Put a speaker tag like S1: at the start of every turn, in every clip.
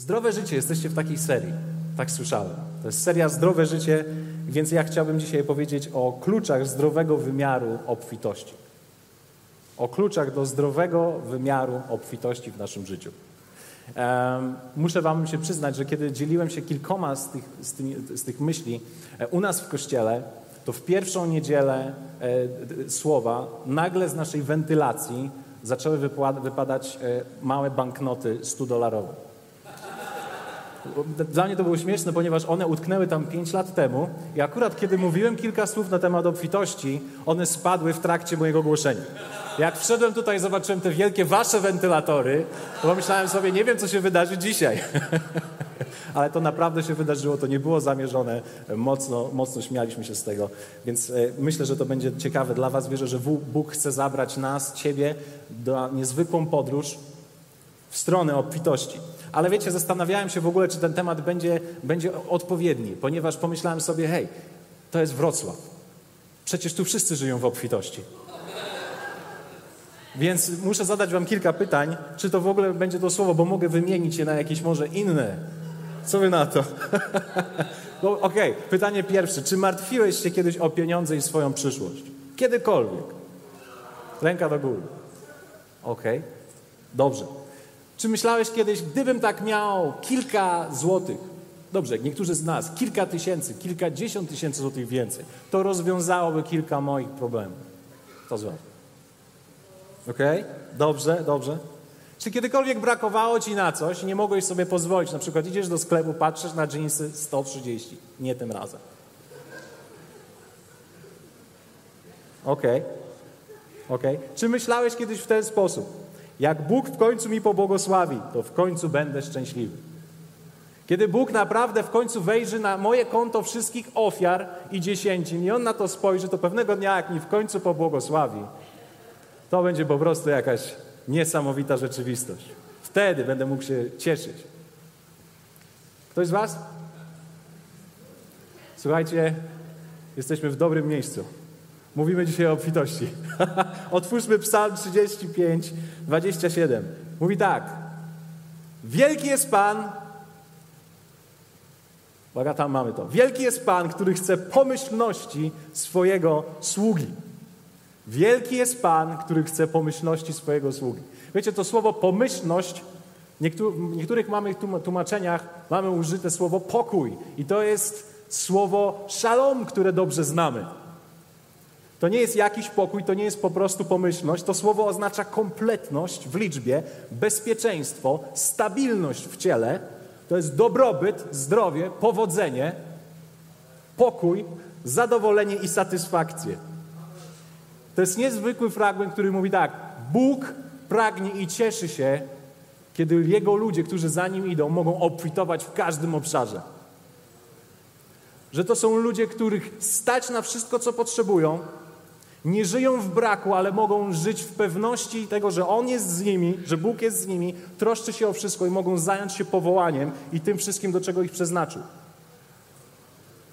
S1: Zdrowe życie, jesteście w takiej serii. Tak słyszałem. To jest seria Zdrowe życie, więc ja chciałbym dzisiaj powiedzieć o kluczach zdrowego wymiaru obfitości. O kluczach do zdrowego wymiaru obfitości w naszym życiu. Muszę Wam się przyznać, że kiedy dzieliłem się kilkoma z tych, z, z tych myśli e, u nas w kościele, to w pierwszą niedzielę e, słowa nagle z naszej wentylacji zaczęły wypadać e, małe banknoty 100-dolarowe. Dla mnie to było śmieszne, ponieważ one utknęły tam 5 lat temu i akurat kiedy mówiłem kilka słów na temat obfitości, one spadły w trakcie mojego głoszenia. Jak wszedłem tutaj, zobaczyłem te wielkie wasze wentylatory, to pomyślałem sobie, nie wiem, co się wydarzy dzisiaj. Ale to naprawdę się wydarzyło, to nie było zamierzone. Mocno, mocno śmialiśmy się z tego. Więc e, myślę, że to będzie ciekawe dla was. Wierzę, że Bóg chce zabrać nas, ciebie, do niezwykłą podróż w stronę obfitości. Ale wiecie, zastanawiałem się w ogóle, czy ten temat będzie, będzie odpowiedni, ponieważ pomyślałem sobie, hej, to jest Wrocław. Przecież tu wszyscy żyją w obfitości. Więc muszę zadać Wam kilka pytań, czy to w ogóle będzie to słowo, bo mogę wymienić je na jakieś może inne. Co Wy na to? no, Okej, okay. pytanie pierwsze. Czy martwiłeś się kiedyś o pieniądze i swoją przyszłość? Kiedykolwiek? Ręka do góry. Okej, okay. dobrze. Czy myślałeś kiedyś, gdybym tak miał kilka złotych, dobrze, niektórzy z nas, kilka tysięcy, kilkadziesiąt tysięcy złotych więcej, to rozwiązałoby kilka moich problemów. To złe. Okay? Dobrze, dobrze. Czy kiedykolwiek brakowało ci na coś i nie mogłeś sobie pozwolić? Na przykład idziesz do sklepu, patrzysz na dżinsy 130. Nie tym razem. Okej. Okay. Czy myślałeś kiedyś w ten sposób? Jak Bóg w końcu mi pobłogosławi, to w końcu będę szczęśliwy. Kiedy Bóg naprawdę w końcu wejrzy na moje konto wszystkich ofiar i dziesięcin i On na to spojrzy, to pewnego dnia, jak mi w końcu pobłogosławi, to będzie po prostu jakaś niesamowita rzeczywistość. Wtedy będę mógł się cieszyć. Ktoś z Was? Słuchajcie, jesteśmy w dobrym miejscu. Mówimy dzisiaj o obfitości. Otwórzmy Psalm 35, 27. Mówi tak. Wielki jest Pan. Uwaga, tam mamy to. Wielki jest Pan, który chce pomyślności swojego sługi. Wielki jest Pan, który chce pomyślności swojego sługi. Wiecie, to słowo pomyślność, w niektórych mamy tłumaczeniach mamy użyte słowo pokój. I to jest słowo szalom, które dobrze znamy. To nie jest jakiś pokój, to nie jest po prostu pomyślność. To słowo oznacza kompletność w liczbie, bezpieczeństwo, stabilność w ciele. To jest dobrobyt, zdrowie, powodzenie, pokój, zadowolenie i satysfakcję. To jest niezwykły fragment, który mówi tak: Bóg pragnie i cieszy się, kiedy Jego ludzie, którzy za Nim idą, mogą obfitować w każdym obszarze. Że to są ludzie, których stać na wszystko, co potrzebują, nie żyją w braku, ale mogą żyć w pewności tego, że On jest z nimi, że Bóg jest z nimi, troszczy się o wszystko i mogą zająć się powołaniem i tym wszystkim, do czego ich przeznaczył.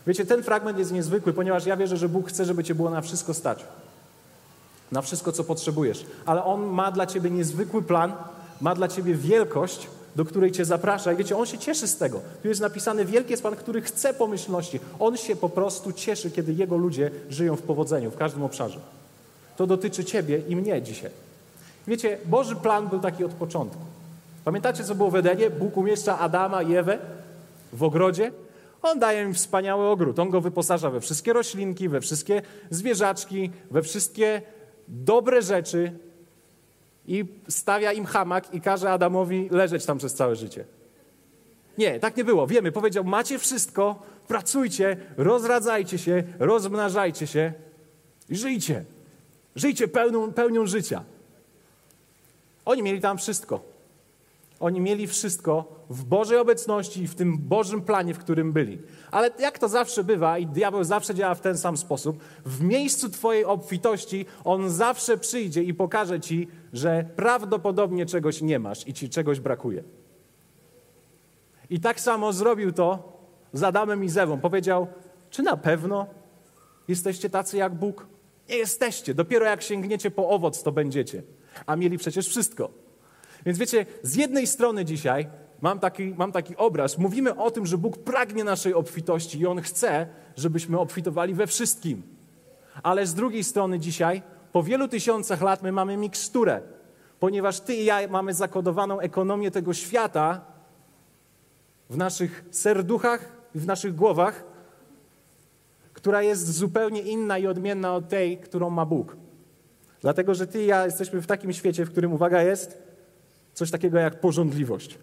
S1: Wiecie, ten fragment jest niezwykły, ponieważ ja wierzę, że Bóg chce, żeby Cię było na wszystko stać. Na wszystko, co potrzebujesz. Ale On ma dla Ciebie niezwykły plan, ma dla Ciebie wielkość, do której Cię zaprasza. I wiecie, On się cieszy z tego. Tu jest napisane, wielki jest Pan, który chce pomyślności. On się po prostu cieszy, kiedy Jego ludzie żyją w powodzeniu, w każdym obszarze. To dotyczy Ciebie i mnie dzisiaj. Wiecie, Boży plan był taki od początku. Pamiętacie, co było w Edenie? Bóg umieszcza Adama i Ewę w ogrodzie. On daje im wspaniały ogród. On go wyposaża we wszystkie roślinki, we wszystkie zwierzaczki, we wszystkie dobre rzeczy, i stawia im hamak i każe Adamowi leżeć tam przez całe życie. Nie, tak nie było. Wiemy, powiedział: Macie wszystko, pracujcie, rozradzajcie się, rozmnażajcie się i żyjcie. Żyjcie pełną, pełnią życia. Oni mieli tam wszystko. Oni mieli wszystko w Bożej obecności i w tym Bożym planie, w którym byli. Ale jak to zawsze bywa, i diabeł zawsze działa w ten sam sposób, w miejscu Twojej obfitości on zawsze przyjdzie i pokaże Ci, że prawdopodobnie czegoś nie masz i Ci czegoś brakuje. I tak samo zrobił to z Adamem i Zewą. Powiedział: Czy na pewno jesteście tacy jak Bóg? Nie jesteście. Dopiero jak sięgniecie po owoc, to będziecie. A mieli przecież wszystko. Więc wiecie, z jednej strony dzisiaj mam taki, mam taki obraz. Mówimy o tym, że Bóg pragnie naszej obfitości i On chce, żebyśmy obfitowali we wszystkim. Ale z drugiej strony dzisiaj, po wielu tysiącach lat, my mamy miksturę, ponieważ Ty i ja mamy zakodowaną ekonomię tego świata w naszych serduchach i w naszych głowach, która jest zupełnie inna i odmienna od tej, którą ma Bóg. Dlatego, że Ty i ja jesteśmy w takim świecie, w którym, uwaga, jest coś takiego jak porządliwość.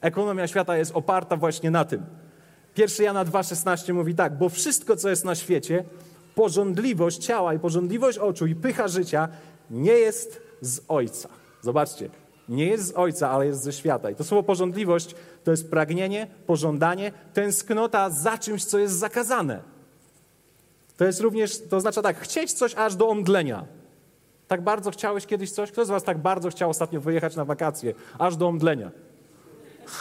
S1: Ekonomia świata jest oparta właśnie na tym. 1 Jana 2,16 mówi tak, bo wszystko, co jest na świecie, porządliwość ciała i porządliwość oczu i pycha życia nie jest z Ojca. Zobaczcie, nie jest z Ojca, ale jest ze świata. I to słowo porządliwość to jest pragnienie, pożądanie, tęsknota za czymś, co jest zakazane. To jest również, to oznacza tak, chcieć coś aż do omdlenia. Tak bardzo chciałeś kiedyś coś? Kto z was tak bardzo chciał ostatnio wyjechać na wakacje, aż do omdlenia?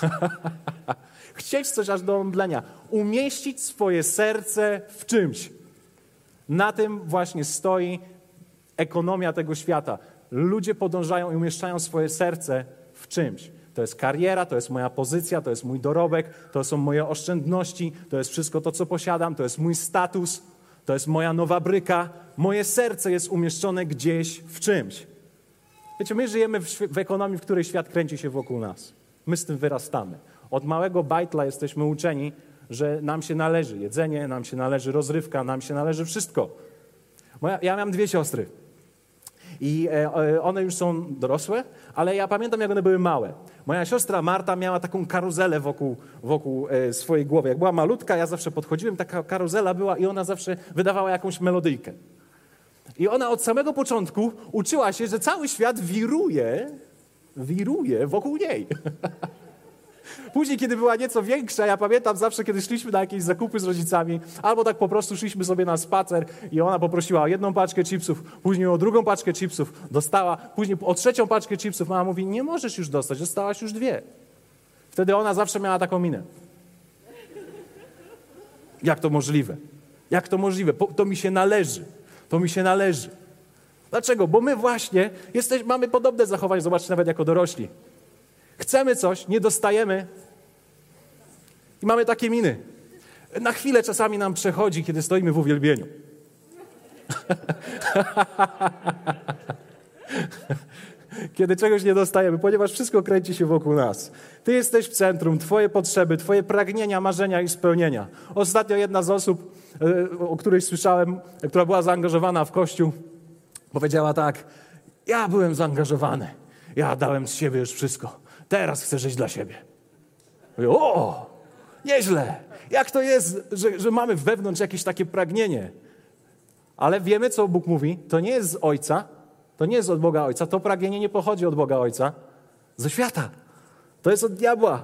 S1: Chcieć coś aż do omdlenia. Umieścić swoje serce w czymś. Na tym właśnie stoi ekonomia tego świata. Ludzie podążają i umieszczają swoje serce w czymś. To jest kariera, to jest moja pozycja, to jest mój dorobek, to są moje oszczędności, to jest wszystko to, co posiadam, to jest mój status, to jest moja nowa bryka. Moje serce jest umieszczone gdzieś w czymś. Wiecie, my żyjemy w, w ekonomii, w której świat kręci się wokół nas. My z tym wyrastamy. Od małego bajtla jesteśmy uczeni, że nam się należy jedzenie, nam się należy rozrywka, nam się należy wszystko. Moja, ja mam dwie siostry. I e, e, one już są dorosłe, ale ja pamiętam, jak one były małe. Moja siostra Marta miała taką karuzelę wokół, wokół e, swojej głowy. Jak była malutka, ja zawsze podchodziłem, taka karuzela była i ona zawsze wydawała jakąś melodyjkę. I ona od samego początku uczyła się, że cały świat wiruje, wiruje wokół niej. Później, kiedy była nieco większa, ja pamiętam zawsze, kiedy szliśmy na jakieś zakupy z rodzicami, albo tak po prostu szliśmy sobie na spacer i ona poprosiła o jedną paczkę chipsów, później o drugą paczkę chipsów, dostała, później o trzecią paczkę chipsów. Mama mówi, nie możesz już dostać, dostałaś już dwie. Wtedy ona zawsze miała taką minę. Jak to możliwe? Jak to możliwe? To mi się należy. To mi się należy. Dlaczego? Bo my właśnie jesteś, mamy podobne zachowanie, zobaczcie, nawet jako dorośli. Chcemy coś, nie dostajemy i mamy takie miny. Na chwilę czasami nam przechodzi, kiedy stoimy w uwielbieniu. kiedy czegoś nie dostajemy, ponieważ wszystko kręci się wokół nas. Ty jesteś w centrum, Twoje potrzeby, Twoje pragnienia, marzenia i spełnienia. Ostatnio jedna z osób, e, o której słyszałem, która była zaangażowana w Kościół, powiedziała tak: Ja byłem zaangażowany, ja dałem z siebie już wszystko. Teraz chcę żyć dla siebie. Mówię, o, nieźle. Jak to jest, że, że mamy wewnątrz jakieś takie pragnienie? Ale wiemy, co Bóg mówi. To nie jest z Ojca, to nie jest od Boga Ojca. To pragnienie nie pochodzi od Boga Ojca, ze świata. To jest od diabła.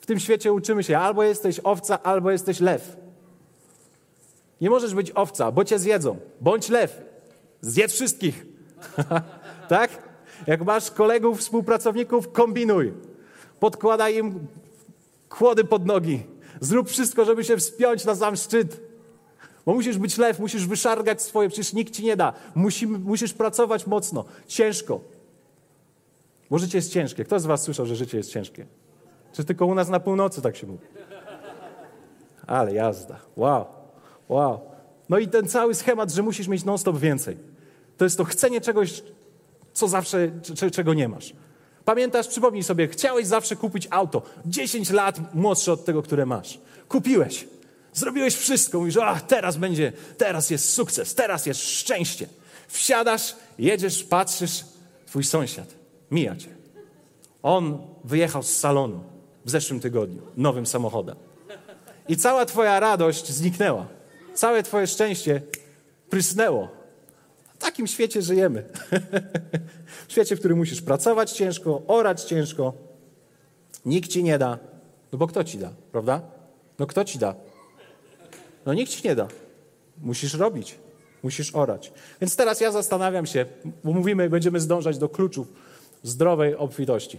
S1: W tym świecie uczymy się, albo jesteś owca, albo jesteś lew. Nie możesz być owca, bo cię zjedzą. Bądź lew. Zjedz wszystkich. tak? Jak masz kolegów, współpracowników, kombinuj. Podkładaj im kłody pod nogi. Zrób wszystko, żeby się wspiąć na sam szczyt. Bo musisz być lew, musisz wyszargać swoje, przecież nikt ci nie da. Musi, musisz pracować mocno, ciężko. Bo życie jest ciężkie. Kto z was słyszał, że życie jest ciężkie? Czy tylko u nas na północy tak się mówi? Ale jazda. Wow. Wow. No i ten cały schemat, że musisz mieć non-stop więcej. To jest to chcenie czegoś, co zawsze, czego nie masz. Pamiętasz, przypomnij sobie, chciałeś zawsze kupić auto, 10 lat młodsze od tego, które masz. Kupiłeś, zrobiłeś wszystko, mówisz, a teraz będzie, teraz jest sukces, teraz jest szczęście. Wsiadasz, jedziesz, patrzysz, twój sąsiad mija cię. On wyjechał z salonu w zeszłym tygodniu nowym samochodem. I cała twoja radość zniknęła. Całe twoje szczęście prysnęło. W takim świecie żyjemy. w świecie, w którym musisz pracować ciężko, orać ciężko. Nikt ci nie da. No bo kto ci da, prawda? No kto ci da? No nikt ci nie da. Musisz robić. Musisz orać. Więc teraz ja zastanawiam się, bo mówimy, będziemy zdążać do kluczów zdrowej obfitości.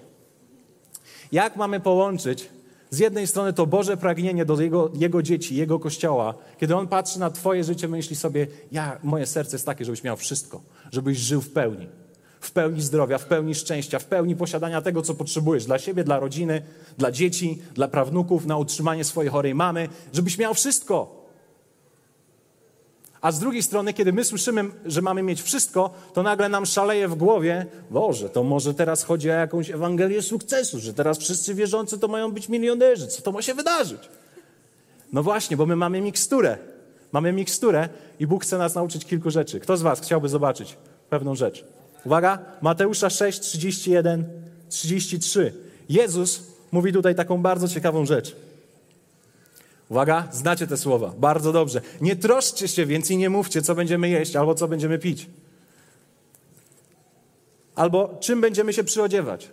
S1: Jak mamy połączyć z jednej strony to Boże pragnienie do Jego, jego dzieci, Jego Kościoła, kiedy On patrzy na Twoje życie, myśli sobie, ja, moje serce jest takie, żebyś miał wszystko, żebyś żył w pełni. w pełni zdrowia, w pełni szczęścia, w pełni posiadania tego, co potrzebujesz dla siebie, dla rodziny, dla dzieci, dla prawnuków, na utrzymanie swojej chorej mamy, żebyś miał wszystko. A z drugiej strony, kiedy my słyszymy, że mamy mieć wszystko, to nagle nam szaleje w głowie, Boże, to może teraz chodzi o jakąś Ewangelię sukcesu, że teraz wszyscy wierzący to mają być milionerzy. Co to ma się wydarzyć? No właśnie, bo my mamy miksturę. Mamy miksturę i Bóg chce nas nauczyć kilku rzeczy. Kto z Was chciałby zobaczyć pewną rzecz? Uwaga, Mateusza 6, 31, 33. Jezus mówi tutaj taką bardzo ciekawą rzecz. Uwaga, znacie te słowa, bardzo dobrze. Nie troszczcie się więc i nie mówcie, co będziemy jeść albo co będziemy pić. Albo czym będziemy się przyodziewać.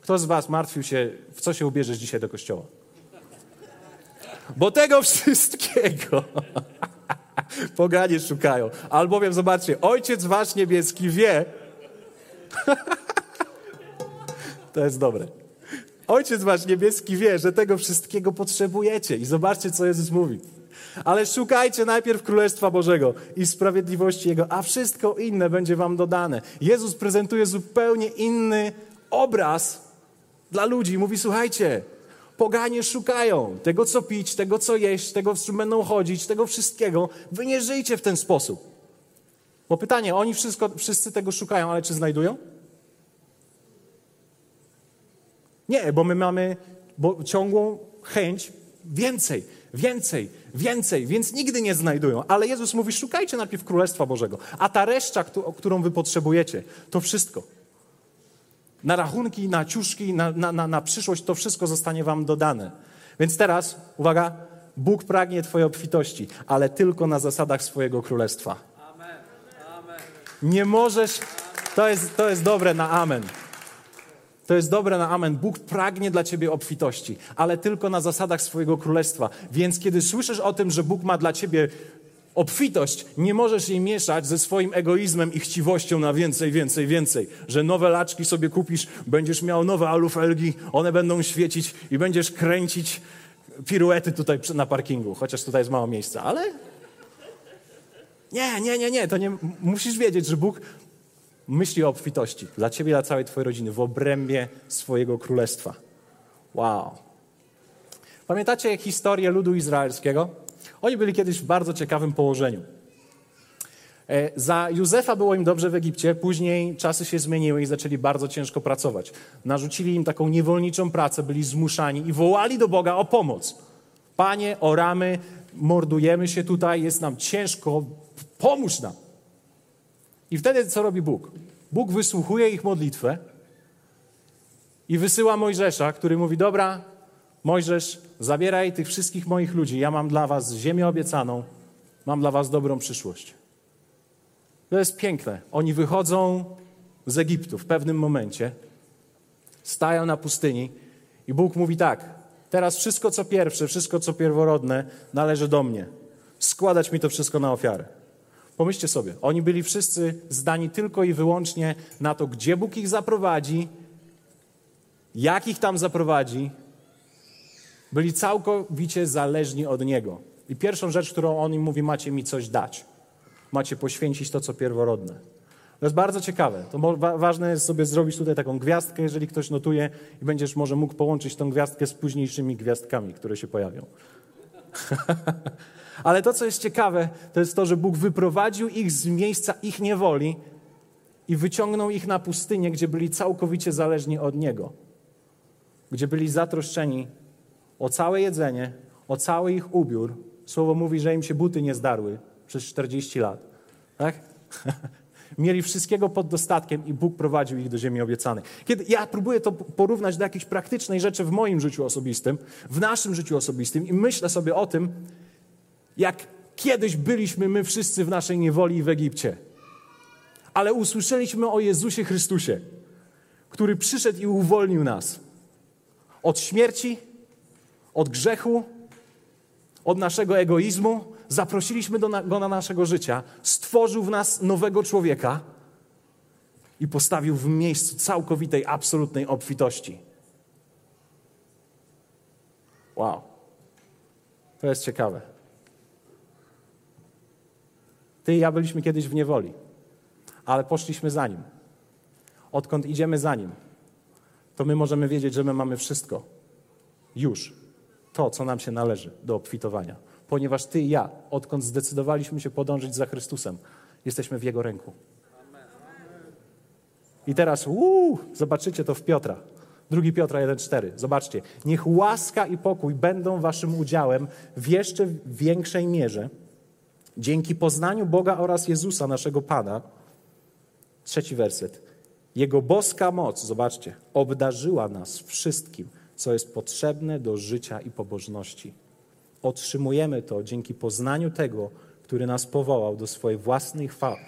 S1: Kto z Was martwił się, w co się ubierzesz dzisiaj do kościoła? Bo tego wszystkiego poganie szukają. Albowiem, zobaczcie, Ojciec Wasz Niebieski wie, to jest dobre. Ojciec Wasz Niebieski wie, że tego wszystkiego potrzebujecie. I zobaczcie, co Jezus mówi. Ale szukajcie najpierw Królestwa Bożego i sprawiedliwości Jego, a wszystko inne będzie Wam dodane. Jezus prezentuje zupełnie inny obraz dla ludzi. Mówi, słuchajcie, Poganie szukają tego, co pić, tego, co jeść, tego, z czym będą chodzić, tego wszystkiego. Wy nie żyjcie w ten sposób. Bo pytanie, oni wszystko, wszyscy tego szukają, ale czy znajdują? Nie, bo my mamy bo ciągłą chęć więcej, więcej, więcej, więc nigdy nie znajdują. Ale Jezus mówi: szukajcie najpierw Królestwa Bożego, a ta reszta, którą wy potrzebujecie, to wszystko na rachunki, na ciuszki, na, na, na, na przyszłość, to wszystko zostanie wam dodane. Więc teraz, uwaga, Bóg pragnie Twojej obfitości, ale tylko na zasadach swojego królestwa. Amen. Amen. Nie możesz, to jest, to jest dobre na amen. To jest dobre na amen. Bóg pragnie dla ciebie obfitości, ale tylko na zasadach swojego królestwa. Więc kiedy słyszysz o tym, że Bóg ma dla ciebie obfitość, nie możesz jej mieszać ze swoim egoizmem i chciwością na więcej, więcej, więcej. Że nowe laczki sobie kupisz, będziesz miał nowe alufelgi, one będą świecić i będziesz kręcić piruety tutaj na parkingu, chociaż tutaj jest mało miejsca, ale nie, nie, nie, nie, to nie, musisz wiedzieć, że Bóg myśli o obfitości dla ciebie, dla całej twojej rodziny, w obrębie swojego królestwa. Wow. Pamiętacie historię ludu izraelskiego? Oni byli kiedyś w bardzo ciekawym położeniu. E, za Józefa było im dobrze w Egipcie, później czasy się zmieniły i zaczęli bardzo ciężko pracować. Narzucili im taką niewolniczą pracę, byli zmuszani i wołali do Boga o pomoc. Panie, oramy, mordujemy się tutaj, jest nam ciężko, pomóż nam. I wtedy co robi Bóg? Bóg wysłuchuje ich modlitwę i wysyła Mojżesza, który mówi: Dobra, Mojżesz, zabieraj tych wszystkich moich ludzi, ja mam dla was ziemię obiecaną, mam dla was dobrą przyszłość. To jest piękne. Oni wychodzą z Egiptu w pewnym momencie, stają na pustyni i Bóg mówi tak, teraz wszystko co pierwsze, wszystko co pierworodne należy do mnie. Składać mi to wszystko na ofiarę. Pomyślcie sobie, oni byli wszyscy zdani tylko i wyłącznie na to, gdzie Bóg ich zaprowadzi, jak ich tam zaprowadzi, byli całkowicie zależni od Niego. I pierwszą rzecz, którą On im mówi, macie mi coś dać. Macie poświęcić to, co pierworodne. To jest bardzo ciekawe. To ważne jest sobie zrobić tutaj taką gwiazdkę, jeżeli ktoś notuje i będziesz może mógł połączyć tą gwiazdkę z późniejszymi gwiazdkami, które się pojawią. Ale to, co jest ciekawe, to jest to, że Bóg wyprowadził ich z miejsca ich niewoli i wyciągnął ich na pustynię, gdzie byli całkowicie zależni od Niego. Gdzie byli zatroszczeni o całe jedzenie, o cały ich ubiór. Słowo mówi, że im się buty nie zdarły przez 40 lat. Tak? Mieli wszystkiego pod dostatkiem i Bóg prowadził ich do ziemi obiecanej. Kiedy ja próbuję to porównać do jakiejś praktycznej rzeczy w moim życiu osobistym, w naszym życiu osobistym i myślę sobie o tym, jak kiedyś byliśmy my wszyscy w naszej niewoli w Egipcie. Ale usłyszeliśmy o Jezusie Chrystusie, który przyszedł i uwolnił nas od śmierci, od grzechu, od naszego egoizmu, zaprosiliśmy do na, go na naszego życia, stworzył w nas nowego człowieka i postawił w miejscu całkowitej, absolutnej obfitości. Wow. To jest ciekawe. Ty i ja byliśmy kiedyś w niewoli, ale poszliśmy za nim. odkąd idziemy za Nim, to my możemy wiedzieć, że my mamy wszystko. Już. To, co nam się należy do obfitowania. Ponieważ Ty i ja, odkąd zdecydowaliśmy się podążyć za Chrystusem, jesteśmy w Jego ręku. I teraz, uuu, zobaczycie to w Piotra. Drugi Piotra 1,4. Zobaczcie. Niech łaska i pokój będą waszym udziałem w jeszcze większej mierze dzięki poznaniu Boga oraz Jezusa, naszego Pana. Trzeci werset. Jego boska moc, zobaczcie, obdarzyła nas wszystkim, co jest potrzebne do życia i pobożności. Otrzymujemy to dzięki poznaniu tego, który nas powołał do swojej własnej chwały,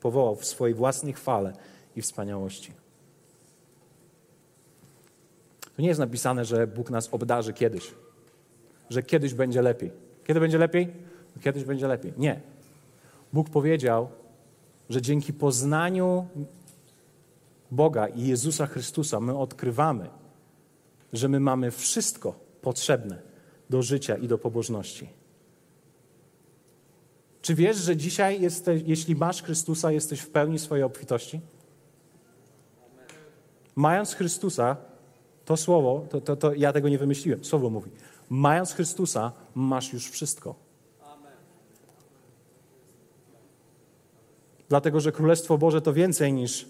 S1: powołał w swojej własnej chwale i wspaniałości. To nie jest napisane, że Bóg nas obdarzy kiedyś, że kiedyś będzie lepiej. Kiedy będzie lepiej? Kiedyś będzie lepiej. Nie. Bóg powiedział, że dzięki poznaniu Boga i Jezusa Chrystusa my odkrywamy, że my mamy wszystko potrzebne do życia i do pobożności. Czy wiesz, że dzisiaj, jesteś, jeśli masz Chrystusa, jesteś w pełni swojej obfitości? Mając Chrystusa, to słowo, to, to, to ja tego nie wymyśliłem, słowo mówi. Mając Chrystusa, masz już wszystko. Dlatego, że Królestwo Boże to więcej niż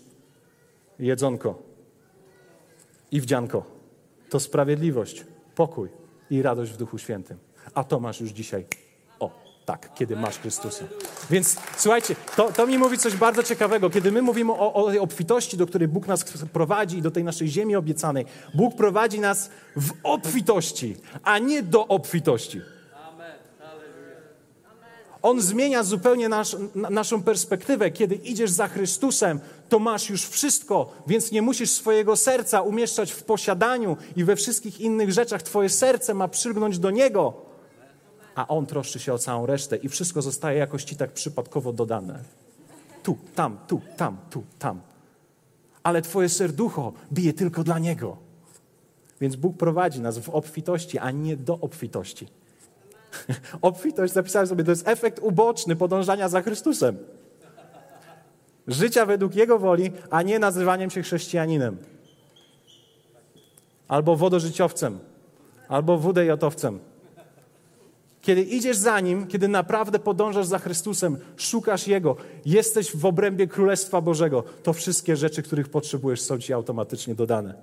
S1: jedzonko i wdzianko. To sprawiedliwość, pokój i radość w Duchu Świętym. A to masz już dzisiaj. O, tak, kiedy masz Chrystusa. Więc słuchajcie, to, to mi mówi coś bardzo ciekawego. Kiedy my mówimy o, o tej obfitości, do której Bóg nas prowadzi, do tej naszej ziemi obiecanej, Bóg prowadzi nas w obfitości, a nie do obfitości. On zmienia zupełnie nasz, naszą perspektywę. Kiedy idziesz za Chrystusem, to masz już wszystko, więc nie musisz swojego serca umieszczać w posiadaniu i we wszystkich innych rzeczach. Twoje serce ma przylgnąć do Niego, a On troszczy się o całą resztę i wszystko zostaje jakoś ci tak przypadkowo dodane. Tu, tam, tu, tam, tu, tam. Ale Twoje serducho bije tylko dla Niego. Więc Bóg prowadzi nas w obfitości, a nie do obfitości. Obfitość, zapisałem sobie, to jest efekt uboczny podążania za Chrystusem. Życia według Jego woli, a nie nazywaniem się chrześcijaninem. Albo wodożyciowcem, albo wudejotowcem. Kiedy idziesz za Nim, kiedy naprawdę podążasz za Chrystusem, szukasz Jego, jesteś w obrębie Królestwa Bożego, to wszystkie rzeczy, których potrzebujesz, są Ci automatycznie dodane.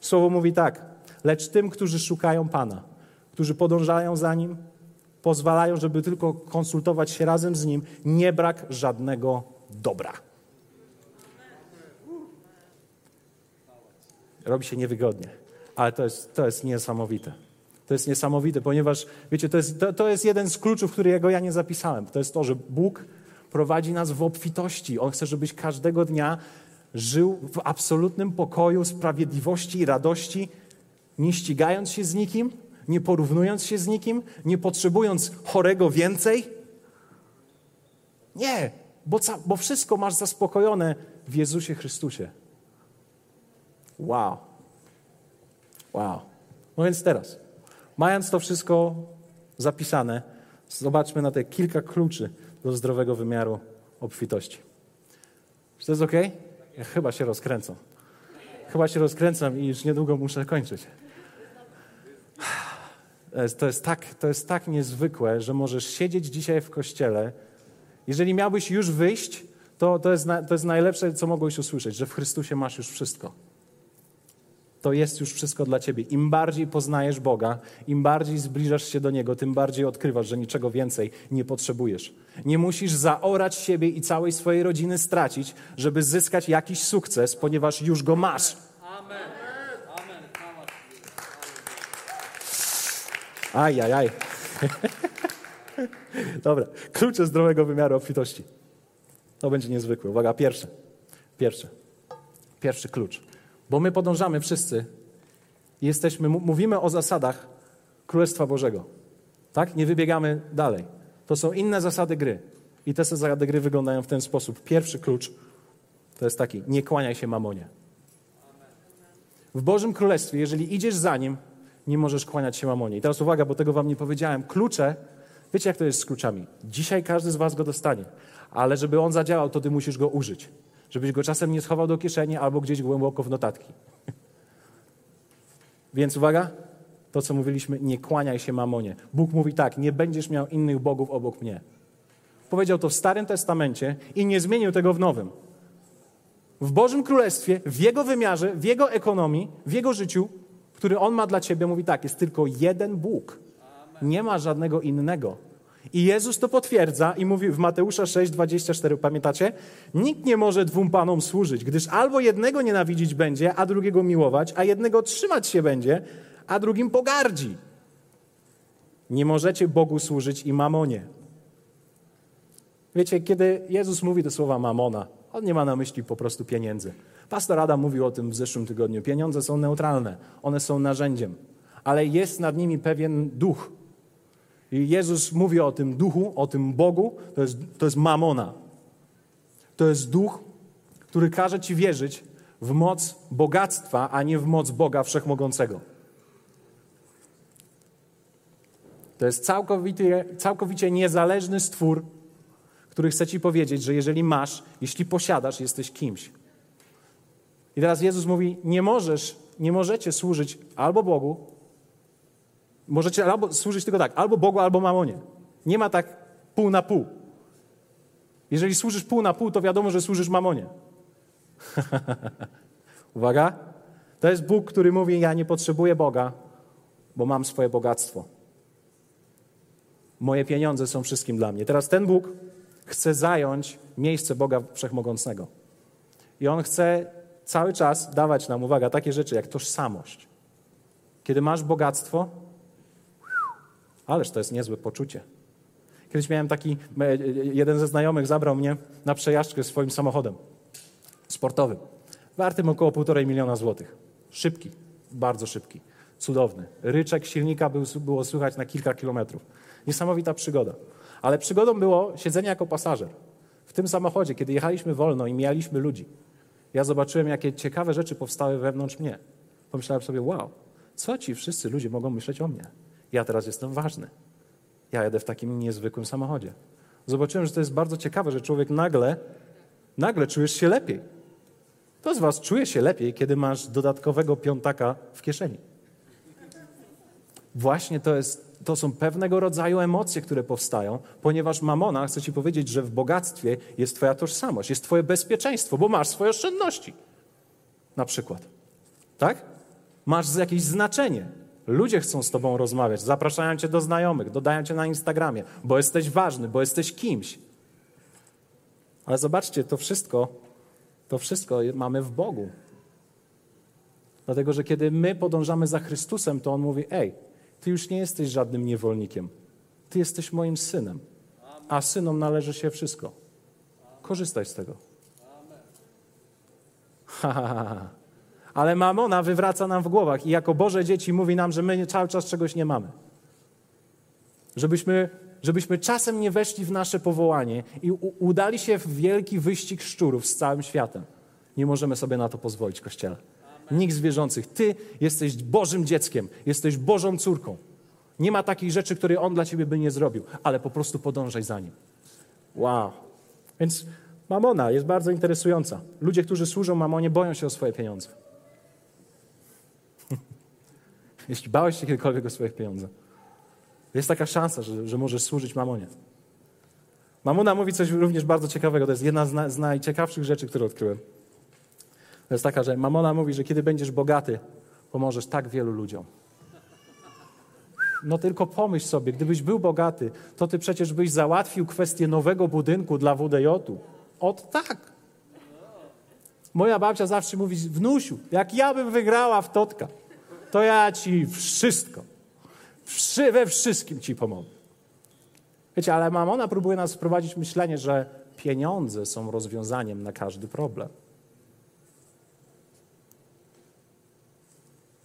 S1: Słowo mówi tak, lecz tym, którzy szukają Pana, którzy podążają za Nim, pozwalają, żeby tylko konsultować się razem z Nim, nie brak żadnego dobra. Robi się niewygodnie, ale to jest, to jest niesamowite. To jest niesamowite, ponieważ, wiecie, to jest, to, to jest jeden z kluczów, którego ja nie zapisałem. To jest to, że Bóg prowadzi nas w obfitości. On chce, żebyś każdego dnia żył w absolutnym pokoju, sprawiedliwości i radości, nie ścigając się z nikim, nie porównując się z nikim, nie potrzebując chorego więcej. Nie, bo, bo wszystko masz zaspokojone w Jezusie Chrystusie. Wow. Wow. No więc teraz, mając to wszystko zapisane, zobaczmy na te kilka kluczy do zdrowego wymiaru obfitości. Czy to jest ok? Ja chyba się rozkręcam. Chyba się rozkręcam i już niedługo muszę kończyć. To jest, tak, to jest tak niezwykłe, że możesz siedzieć dzisiaj w kościele. Jeżeli miałbyś już wyjść, to, to, jest, na, to jest najlepsze, co mogłeś usłyszeć, że w Chrystusie masz już wszystko. To jest już wszystko dla ciebie. Im bardziej poznajesz Boga, im bardziej zbliżasz się do Niego, tym bardziej odkrywasz, że niczego więcej nie potrzebujesz. Nie musisz zaorać siebie i całej swojej rodziny stracić, żeby zyskać jakiś sukces, ponieważ już go masz. Aj, aj, aj. Dobra, klucze zdrowego wymiaru obfitości. To będzie niezwykłe. Uwaga, pierwsze. Pierwsze. Pierwszy klucz. Bo my podążamy wszyscy jesteśmy, mówimy o zasadach Królestwa Bożego. Tak? Nie wybiegamy dalej. To są inne zasady gry. I te zasady gry wyglądają w ten sposób. Pierwszy klucz to jest taki: nie kłaniaj się mamonie. W Bożym Królestwie, jeżeli idziesz za nim, nie możesz kłaniać się mamonie. I teraz uwaga, bo tego wam nie powiedziałem. Klucze, wiecie jak to jest z kluczami? Dzisiaj każdy z was go dostanie, ale żeby on zadziałał, to ty musisz go użyć. Żebyś go czasem nie schował do kieszeni albo gdzieś głęboko w notatki. Więc uwaga, to co mówiliśmy, nie kłaniaj się mamonie. Bóg mówi tak, nie będziesz miał innych bogów obok mnie. Powiedział to w Starym Testamencie i nie zmienił tego w Nowym. W Bożym Królestwie, w Jego wymiarze, w Jego ekonomii, w Jego życiu, który On ma dla Ciebie, mówi tak, jest tylko jeden Bóg. Nie ma żadnego innego. I Jezus to potwierdza i mówi w Mateusza 6, 24, pamiętacie? Nikt nie może dwóm panom służyć, gdyż albo jednego nienawidzić będzie, a drugiego miłować, a jednego trzymać się będzie, a drugim pogardzi. Nie możecie Bogu służyć i mamonie. Wiecie, kiedy Jezus mówi te słowa mamona, on nie ma na myśli po prostu pieniędzy. Pastor Adam mówił o tym w zeszłym tygodniu. Pieniądze są neutralne, one są narzędziem, ale jest nad nimi pewien duch. I Jezus mówi o tym duchu, o tym Bogu, to jest, to jest mamona. To jest duch, który każe ci wierzyć w moc bogactwa, a nie w moc Boga Wszechmogącego. To jest całkowicie, całkowicie niezależny stwór, który chce ci powiedzieć, że jeżeli masz, jeśli posiadasz, jesteś kimś. I teraz Jezus mówi: Nie możesz, nie możecie służyć albo Bogu, możecie albo służyć tylko tak, albo Bogu, albo mamonie. Nie ma tak pół na pół. Jeżeli służysz pół na pół, to wiadomo, że służysz mamonie. Uwaga. To jest Bóg, który mówi: Ja nie potrzebuję Boga, bo mam swoje bogactwo. Moje pieniądze są wszystkim dla mnie. Teraz ten Bóg chce zająć miejsce Boga Wszechmogącego. I On chce cały czas dawać nam, uwaga, takie rzeczy jak tożsamość. Kiedy masz bogactwo, ależ to jest niezłe poczucie. Kiedyś miałem taki, jeden ze znajomych zabrał mnie na przejażdżkę swoim samochodem sportowym, wartym około półtorej miliona złotych. Szybki, bardzo szybki, cudowny. Ryczek silnika był, było słychać na kilka kilometrów. Niesamowita przygoda. Ale przygodą było siedzenie jako pasażer. W tym samochodzie, kiedy jechaliśmy wolno i mijaliśmy ludzi, ja zobaczyłem, jakie ciekawe rzeczy powstały wewnątrz mnie. Pomyślałem sobie, wow, co ci wszyscy ludzie mogą myśleć o mnie? Ja teraz jestem ważny. Ja jadę w takim niezwykłym samochodzie. Zobaczyłem, że to jest bardzo ciekawe, że człowiek nagle, nagle czujesz się lepiej. Kto z was czuje się lepiej, kiedy masz dodatkowego piątaka w kieszeni? Właśnie to jest to są pewnego rodzaju emocje, które powstają, ponieważ mamona chce ci powiedzieć, że w bogactwie jest twoja tożsamość, jest twoje bezpieczeństwo, bo masz swoje oszczędności. Na przykład. Tak? Masz jakieś znaczenie. Ludzie chcą z tobą rozmawiać, zapraszają cię do znajomych, dodają cię na Instagramie, bo jesteś ważny, bo jesteś kimś. Ale zobaczcie, to wszystko, to wszystko mamy w Bogu. Dlatego, że kiedy my podążamy za Chrystusem, to On mówi, ej, ty już nie jesteś żadnym niewolnikiem. Ty jesteś moim synem, a synom należy się wszystko. Korzystaj z tego. Ha, ha, ha. Ale mamona wywraca nam w głowach i jako Boże dzieci mówi nam, że my cały czas czegoś nie mamy. Żebyśmy, żebyśmy czasem nie weszli w nasze powołanie i u, udali się w wielki wyścig szczurów z całym światem. Nie możemy sobie na to pozwolić, Kościele. Nikt z wierzących. Ty jesteś Bożym dzieckiem, jesteś Bożą córką. Nie ma takich rzeczy, które On dla ciebie by nie zrobił, ale po prostu podążaj za Nim. Wow. Więc mamona jest bardzo interesująca. Ludzie, którzy służą mamonie, boją się o swoje pieniądze. Jeśli bałeś się kiedykolwiek o swoje pieniądze, jest taka szansa, że, że możesz służyć mamonie. Mamona mówi coś również bardzo ciekawego. To jest jedna z, na, z najciekawszych rzeczy, które odkryłem. To jest taka, że mamona mówi, że kiedy będziesz bogaty, pomożesz tak wielu ludziom. No tylko pomyśl sobie, gdybyś był bogaty, to ty przecież byś załatwił kwestię nowego budynku dla WDJ-u. Ot tak. Moja babcia zawsze mówi, wnusiu, jak ja bym wygrała w Totka, to ja ci wszystko, we wszystkim ci pomogę. Wiecie, ale mamona próbuje nas wprowadzić myślenie, że pieniądze są rozwiązaniem na każdy problem.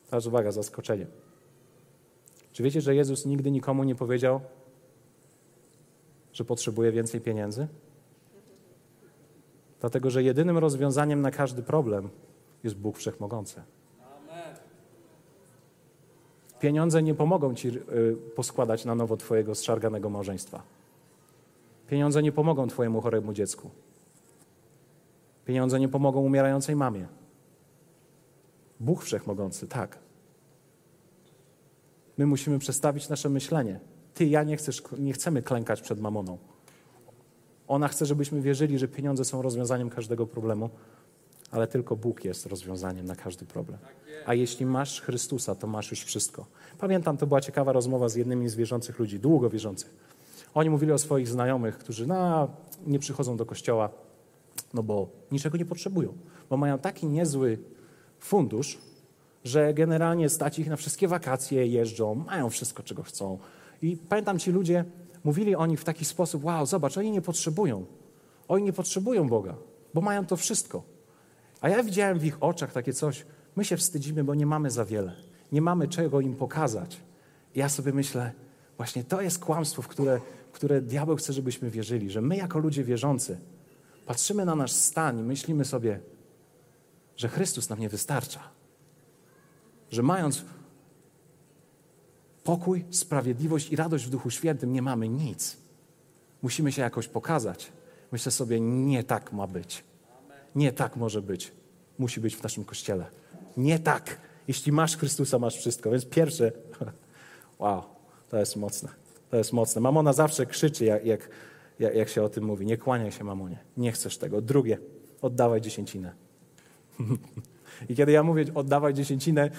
S1: Teraz uwaga, zaskoczenie. Czy wiecie, że Jezus nigdy nikomu nie powiedział, że potrzebuje więcej pieniędzy? Dlatego, że jedynym rozwiązaniem na każdy problem jest Bóg Wszechmogący. Pieniądze nie pomogą ci y, poskładać na nowo Twojego zszarganego małżeństwa. Pieniądze nie pomogą Twojemu choremu dziecku. Pieniądze nie pomogą umierającej mamie. Bóg wszechmogący, tak. My musimy przestawić nasze myślenie. Ty, ja nie, chcesz, nie chcemy klękać przed mamoną. Ona chce, żebyśmy wierzyli, że pieniądze są rozwiązaniem każdego problemu, ale tylko Bóg jest rozwiązaniem na każdy problem. A jeśli masz Chrystusa, to masz już wszystko. Pamiętam, to była ciekawa rozmowa z jednymi z wierzących ludzi, długo wierzących. Oni mówili o swoich znajomych, którzy no, nie przychodzą do kościoła, no bo niczego nie potrzebują, bo mają taki niezły fundusz, że generalnie stać ich na wszystkie wakacje, jeżdżą, mają wszystko, czego chcą. I pamiętam, ci ludzie mówili o nich w taki sposób: Wow, zobacz, oni nie potrzebują. Oni nie potrzebują Boga, bo mają to wszystko. A ja widziałem w ich oczach takie coś: my się wstydzimy, bo nie mamy za wiele, nie mamy czego im pokazać. I ja sobie myślę, właśnie to jest kłamstwo, w które, w które diabeł chce, żebyśmy wierzyli, że my jako ludzie wierzący patrzymy na nasz stan i myślimy sobie, że Chrystus nam nie wystarcza. Że mając pokój, sprawiedliwość i radość w Duchu Świętym, nie mamy nic. Musimy się jakoś pokazać. Myślę sobie, nie tak ma być. Nie tak może być. Musi być w naszym kościele. Nie tak. Jeśli masz Chrystusa, masz wszystko. Więc pierwsze, wow, to jest mocne. To jest mocne. Mamona zawsze krzyczy, jak, jak, jak się o tym mówi. Nie kłaniaj się mamonie. Nie chcesz tego. Drugie, oddawaj dziesięcinę. I kiedy ja mówię oddawaj dziesięcinę,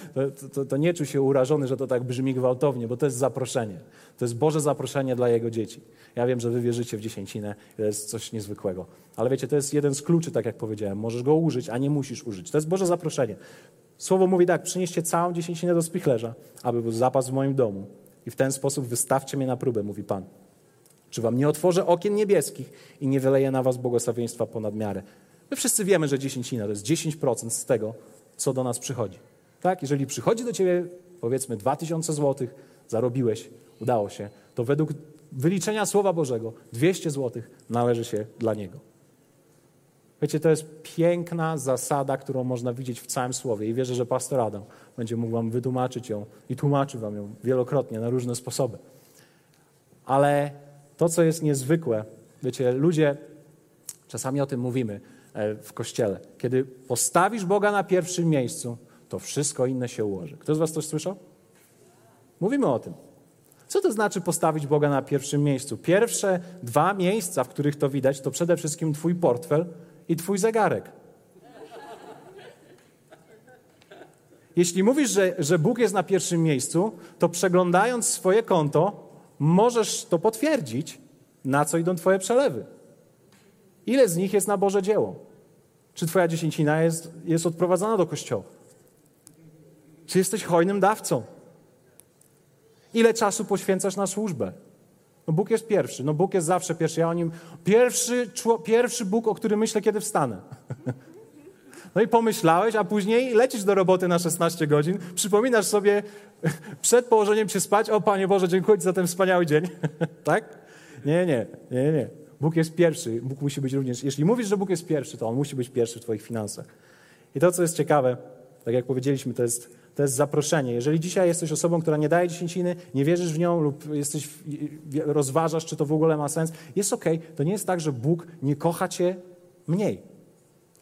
S1: to, to, to, nie czuł się urażony, że to tak brzmi gwałtownie, bo to jest zaproszenie. To jest Boże zaproszenie dla Jego dzieci. Ja wiem, że wy wierzycie w dziesięcinę, to jest coś niezwykłego. Ale wiecie, to jest jeden z kluczy, tak jak powiedziałem. Możesz go użyć, a nie musisz użyć. To jest Boże zaproszenie. Słowo mówi tak, przynieście całą dziesięcinę do spichlerza, aby był zapas w moim domu. I w ten sposób wystawcie mnie na próbę, mówi Pan. Czy wam nie otworzę okien niebieskich i nie wyleję na was błogosławieństwa ponad miarę. My wszyscy wiemy, że dziesięcina to jest 10% z tego, co do nas przychodzi. Tak? Jeżeli przychodzi do ciebie, powiedzmy, 2000 zł, zarobiłeś, udało się, to według wyliczenia Słowa Bożego 200 zł należy się dla Niego. Wiecie, to jest piękna zasada, którą można widzieć w całym Słowie i wierzę, że pastor Adam będzie mógł wam wytłumaczyć ją i tłumaczy wam ją wielokrotnie na różne sposoby. Ale to, co jest niezwykłe, wiecie, ludzie, czasami o tym mówimy, w kościele. Kiedy postawisz Boga na pierwszym miejscu, to wszystko inne się ułoży. Kto z Was coś słyszał? Mówimy o tym. Co to znaczy postawić Boga na pierwszym miejscu? Pierwsze dwa miejsca, w których to widać, to przede wszystkim Twój portfel i Twój zegarek. Jeśli mówisz, że, że Bóg jest na pierwszym miejscu, to przeglądając swoje konto, możesz to potwierdzić, na co idą Twoje przelewy. Ile z nich jest na Boże dzieło? Czy Twoja dziesięcina jest, jest odprowadzana do kościoła? Czy jesteś hojnym dawcą? Ile czasu poświęcasz na służbę? No Bóg jest pierwszy. No Bóg jest zawsze pierwszy. Ja o nim... Pierwszy, pierwszy Bóg, o którym myślę, kiedy wstanę. No i pomyślałeś, a później lecisz do roboty na 16 godzin, przypominasz sobie przed położeniem się spać, o Panie Boże, dziękuję Ci za ten wspaniały dzień. tak? Nie, nie, nie, nie. Bóg jest pierwszy, Bóg musi być również. Jeśli mówisz, że Bóg jest pierwszy, to On musi być pierwszy w Twoich finansach. I to, co jest ciekawe, tak jak powiedzieliśmy, to jest, to jest zaproszenie. Jeżeli dzisiaj jesteś osobą, która nie daje dziesięciny, nie wierzysz w nią lub jesteś, rozważasz, czy to w ogóle ma sens, jest ok. To nie jest tak, że Bóg nie kocha Cię mniej.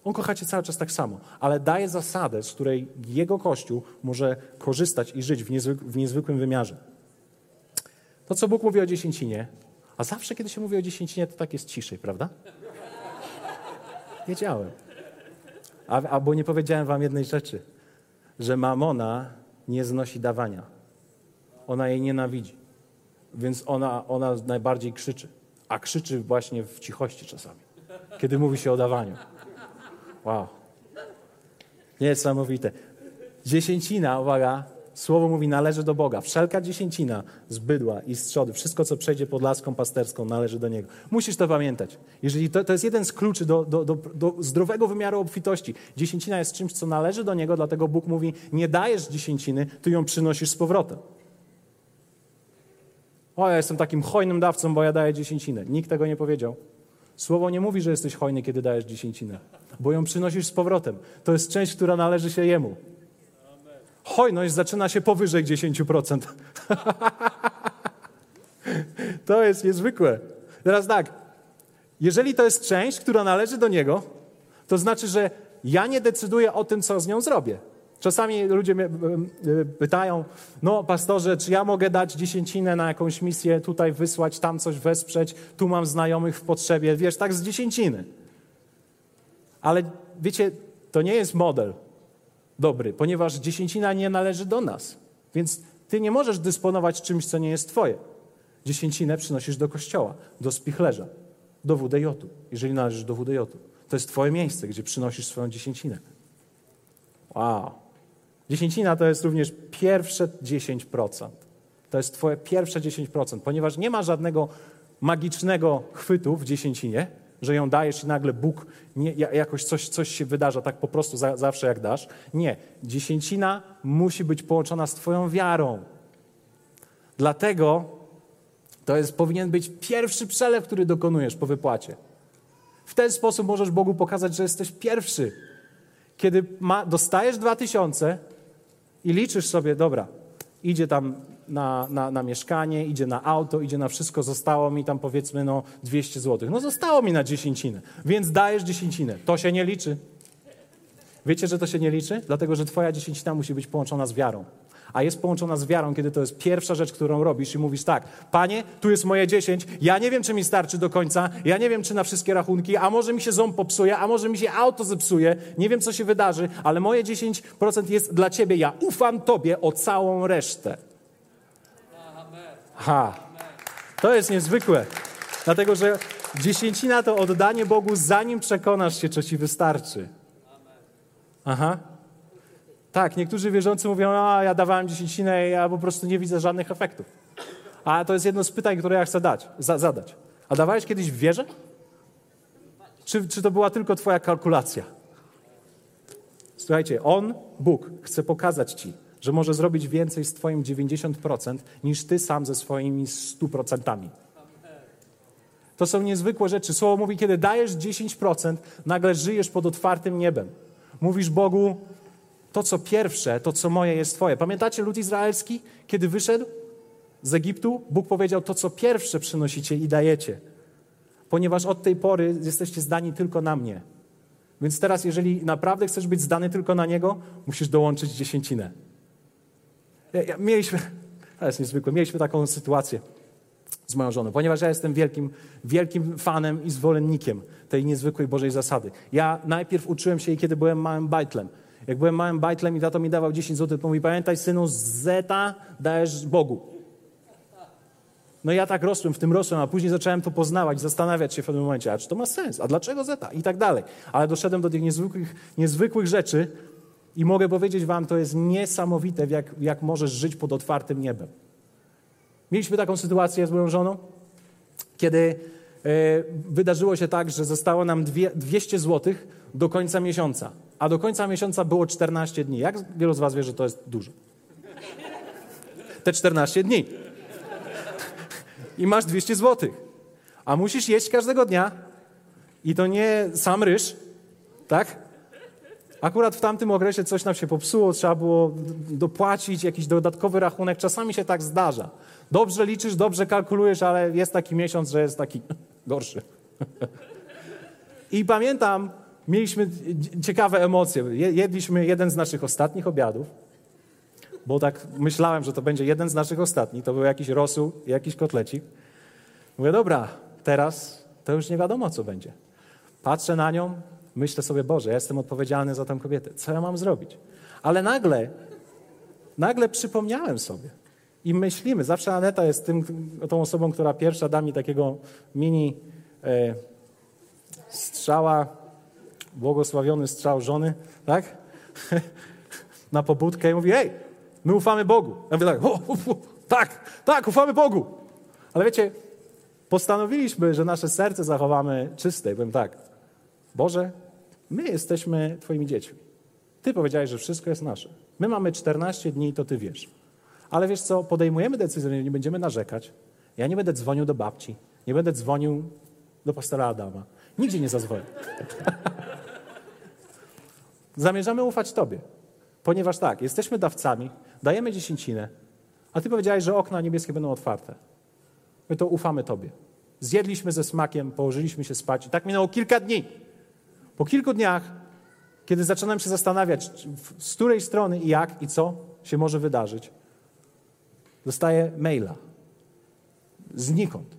S1: On kocha Cię cały czas tak samo, ale daje zasadę, z której Jego Kościół może korzystać i żyć w, w niezwykłym wymiarze. To, co Bóg mówi o dziesięcinie, a zawsze, kiedy się mówi o dziesięcinie, to tak jest ciszej, prawda? Wiedziałem. A, albo nie powiedziałem wam jednej rzeczy, że mamona nie znosi dawania. Ona jej nienawidzi. Więc ona, ona najbardziej krzyczy. A krzyczy właśnie w cichości czasami, kiedy mówi się o dawaniu. Wow. Niesamowite. Dziesięcina, uwaga, Słowo mówi, należy do Boga. Wszelka dziesięcina z bydła i z trzody, wszystko, co przejdzie pod laską pasterską, należy do Niego. Musisz to pamiętać. Jeżeli to, to jest jeden z kluczy do, do, do, do zdrowego wymiaru obfitości. Dziesięcina jest czymś, co należy do Niego, dlatego Bóg mówi, nie dajesz dziesięciny, ty ją przynosisz z powrotem. O, ja jestem takim hojnym dawcą, bo ja daję dziesięcinę. Nikt tego nie powiedział. Słowo nie mówi, że jesteś hojny, kiedy dajesz dziesięcinę, bo ją przynosisz z powrotem. To jest część, która należy się Jemu hojność zaczyna się powyżej 10%. to jest niezwykłe. Teraz tak, jeżeli to jest część, która należy do Niego, To znaczy, że ja nie decyduję o tym, co z nią zrobię. Czasami ludzie mnie pytają, no pastorze, czy ja mogę dać dziesięcinę na jakąś misję, tutaj wysłać, tam coś wesprzeć, tu mam znajomych w potrzebie, wiesz, tak z dziesięciny. Ale wiecie, to nie jest model dobry, ponieważ dziesięcina nie należy do nas. Więc ty nie możesz dysponować czymś, co nie jest twoje. Dziesięcinę przynosisz do kościoła, do spichlerza, do WDJ-u, jeżeli należysz do WDJ-u. To jest twoje miejsce, gdzie przynosisz swoją dziesięcinę. Wow. Dziesięcina to jest również pierwsze 10%. To jest twoje pierwsze 10%, ponieważ nie ma żadnego magicznego chwytu w dziesięcinie, że ją dajesz i nagle Bóg nie, jakoś coś, coś się wydarza tak po prostu za, zawsze jak dasz. Nie. Dziesięcina musi być połączona z Twoją wiarą. Dlatego to jest, powinien być pierwszy przelew, który dokonujesz po wypłacie. W ten sposób możesz Bogu pokazać, że jesteś pierwszy. Kiedy ma, dostajesz dwa tysiące i liczysz sobie, dobra, idzie tam na, na, na, mieszkanie, idzie na auto, idzie na wszystko, zostało mi tam powiedzmy no 200 zł. No zostało mi na dziesięcinę, więc dajesz dziesięcinę. To się nie liczy. Wiecie, że to się nie liczy? Dlatego, że twoja dziesięcina musi być połączona z wiarą. A jest połączona z wiarą, kiedy to jest pierwsza rzecz, którą robisz i mówisz tak, panie, tu jest moje dziesięć, ja nie wiem, czy mi starczy do końca, ja nie wiem, czy na wszystkie rachunki, a może mi się ząb popsuje, a może mi się auto zepsuje, nie wiem, co się wydarzy, ale moje 10% jest dla ciebie, ja ufam tobie o całą resztę. Ha, to jest niezwykłe, dlatego że dziesięcina to oddanie Bogu, zanim przekonasz się, czy ci wystarczy. Aha. Tak, niektórzy wierzący mówią, a ja dawałem dziesięcinę i ja po prostu nie widzę żadnych efektów. A to jest jedno z pytań, które ja chcę dać, za, zadać. A dawałeś kiedyś w wierze? Czy, czy to była tylko twoja kalkulacja? Słuchajcie, On, Bóg, chce pokazać ci, że może zrobić więcej z Twoim 90% niż Ty sam ze swoimi 100%. To są niezwykłe rzeczy. Słowo mówi, kiedy dajesz 10%, nagle żyjesz pod otwartym niebem. Mówisz Bogu, to co pierwsze, to co moje jest Twoje. Pamiętacie lud izraelski, kiedy wyszedł z Egiptu? Bóg powiedział, to co pierwsze przynosicie i dajecie. Ponieważ od tej pory jesteście zdani tylko na mnie. Więc teraz, jeżeli naprawdę chcesz być zdany tylko na Niego, musisz dołączyć dziesięcinę. Mieliśmy, to jest niezwykłe, mieliśmy taką sytuację z moją żoną, ponieważ ja jestem wielkim, wielkim fanem i zwolennikiem tej niezwykłej Bożej zasady. Ja najpierw uczyłem się jej, kiedy byłem małym bajtlem. Jak byłem małym bajtlem i tato mi dawał 10 zł, to mówi, pamiętaj synu, zeta dajesz Bogu. No ja tak rosłem, w tym rosłem, a później zacząłem to poznawać, zastanawiać się w pewnym momencie, a czy to ma sens, a dlaczego zeta i tak dalej. Ale doszedłem do tych niezwykłych, niezwykłych rzeczy, i mogę powiedzieć Wam, to jest niesamowite, jak, jak możesz żyć pod otwartym niebem. Mieliśmy taką sytuację z moją żoną, kiedy e, wydarzyło się tak, że zostało nam dwie, 200 zł do końca miesiąca, a do końca miesiąca było 14 dni. Jak wielu z Was wie, że to jest dużo? Te 14 dni. I masz 200 zł. A musisz jeść każdego dnia. I to nie sam ryż, tak? Akurat w tamtym okresie coś nam się popsuło, trzeba było dopłacić jakiś dodatkowy rachunek. Czasami się tak zdarza. Dobrze liczysz, dobrze kalkulujesz, ale jest taki miesiąc, że jest taki gorszy. I pamiętam, mieliśmy ciekawe emocje. Jedliśmy jeden z naszych ostatnich obiadów, bo tak myślałem, że to będzie jeden z naszych ostatnich. To był jakiś rosół, jakiś kotlecik. Mówię, dobra, teraz to już nie wiadomo, co będzie. Patrzę na nią, myślę sobie, Boże, ja jestem odpowiedzialny za tę kobietę. Co ja mam zrobić? Ale nagle, nagle przypomniałem sobie i myślimy, zawsze Aneta jest tym, tą osobą, która pierwsza da mi takiego mini e, strzała, błogosławiony strzał żony, tak? Na pobudkę i mówi, hej, my ufamy Bogu. Ja mówię tak, o, tak, tak, ufamy Bogu. Ale wiecie, postanowiliśmy, że nasze serce zachowamy czyste. I powiem tak, Boże, My jesteśmy Twoimi dziećmi. Ty powiedziałeś, że wszystko jest nasze. My mamy 14 dni, to Ty wiesz. Ale wiesz co, podejmujemy decyzję, nie będziemy narzekać. Ja nie będę dzwonił do babci, nie będę dzwonił do pastora Adama. Nigdzie nie zadzwonię. Zamierzamy ufać Tobie, ponieważ tak, jesteśmy dawcami, dajemy dziesięcinę, a Ty powiedziałeś, że okna niebieskie będą otwarte. My to ufamy Tobie. Zjedliśmy ze smakiem, położyliśmy się spać i tak minęło kilka dni. Po kilku dniach, kiedy zaczynam się zastanawiać, z której strony i jak i co się może wydarzyć, dostaję maila. Znikąd.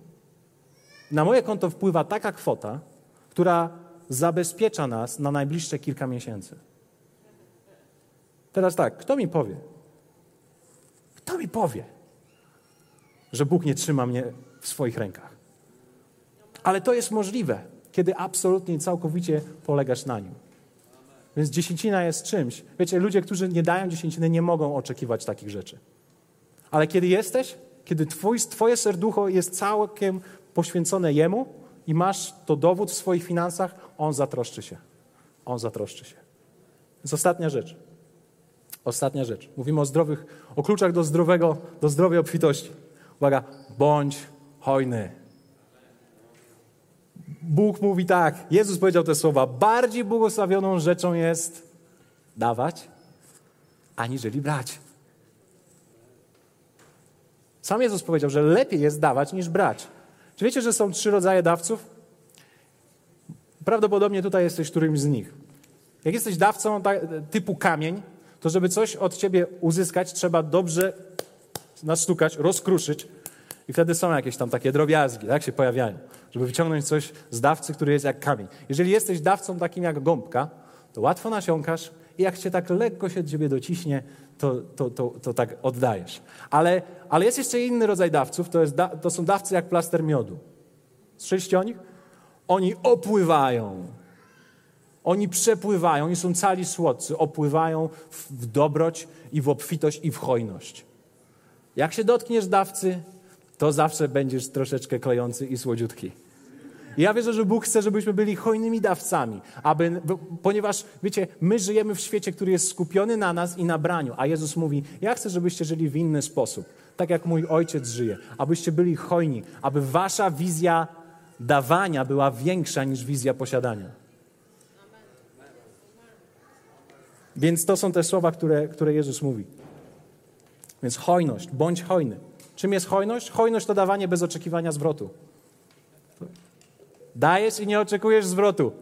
S1: Na moje konto wpływa taka kwota, która zabezpiecza nas na najbliższe kilka miesięcy. Teraz tak, kto mi powie? Kto mi powie, że Bóg nie trzyma mnie w swoich rękach? Ale to jest możliwe, kiedy absolutnie i całkowicie polegasz na nim. Więc dziesięcina jest czymś. Wiecie, ludzie, którzy nie dają dziesięciny, nie mogą oczekiwać takich rzeczy. Ale kiedy jesteś, kiedy twój, twoje serducho jest całkiem poświęcone Jemu i masz to dowód w swoich finansach, On zatroszczy się. On zatroszczy się. Więc ostatnia rzecz. Ostatnia rzecz. Mówimy o zdrowych, o kluczach do zdrowego, do zdrowej obfitości. Uwaga, bądź hojny. Bóg mówi tak, Jezus powiedział te słowa, bardziej błogosławioną rzeczą jest dawać, aniżeli brać. Sam Jezus powiedział, że lepiej jest dawać niż brać. Czy wiecie, że są trzy rodzaje dawców? Prawdopodobnie tutaj jesteś którymś z nich. Jak jesteś dawcą typu kamień, to żeby coś od ciebie uzyskać, trzeba dobrze nastukać, rozkruszyć i wtedy są jakieś tam takie drobiazgi, tak się pojawiają, żeby wyciągnąć coś z dawcy, który jest jak kamień. Jeżeli jesteś dawcą takim jak gąbka, to łatwo nasiąkasz i jak cię tak lekko się ciebie dociśnie, to, to, to, to tak oddajesz. Ale, ale jest jeszcze inny rodzaj dawców, to, da, to są dawcy jak plaster miodu. Słyszeliście o nich? Oni opływają. Oni przepływają, oni są cali słodcy, opływają w, w dobroć i w obfitość i w hojność. Jak się dotkniesz dawcy, to zawsze będziesz troszeczkę klejący i słodziutki. Ja wierzę, że Bóg chce, żebyśmy byli hojnymi dawcami, aby, ponieważ, wiecie, my żyjemy w świecie, który jest skupiony na nas i na braniu, a Jezus mówi, ja chcę, żebyście żyli w inny sposób, tak jak mój Ojciec żyje, abyście byli hojni, aby wasza wizja dawania była większa niż wizja posiadania. Więc to są te słowa, które, które Jezus mówi. Więc hojność, bądź hojny. Czym jest hojność? Hojność to dawanie bez oczekiwania zwrotu. Dajesz i nie oczekujesz zwrotu.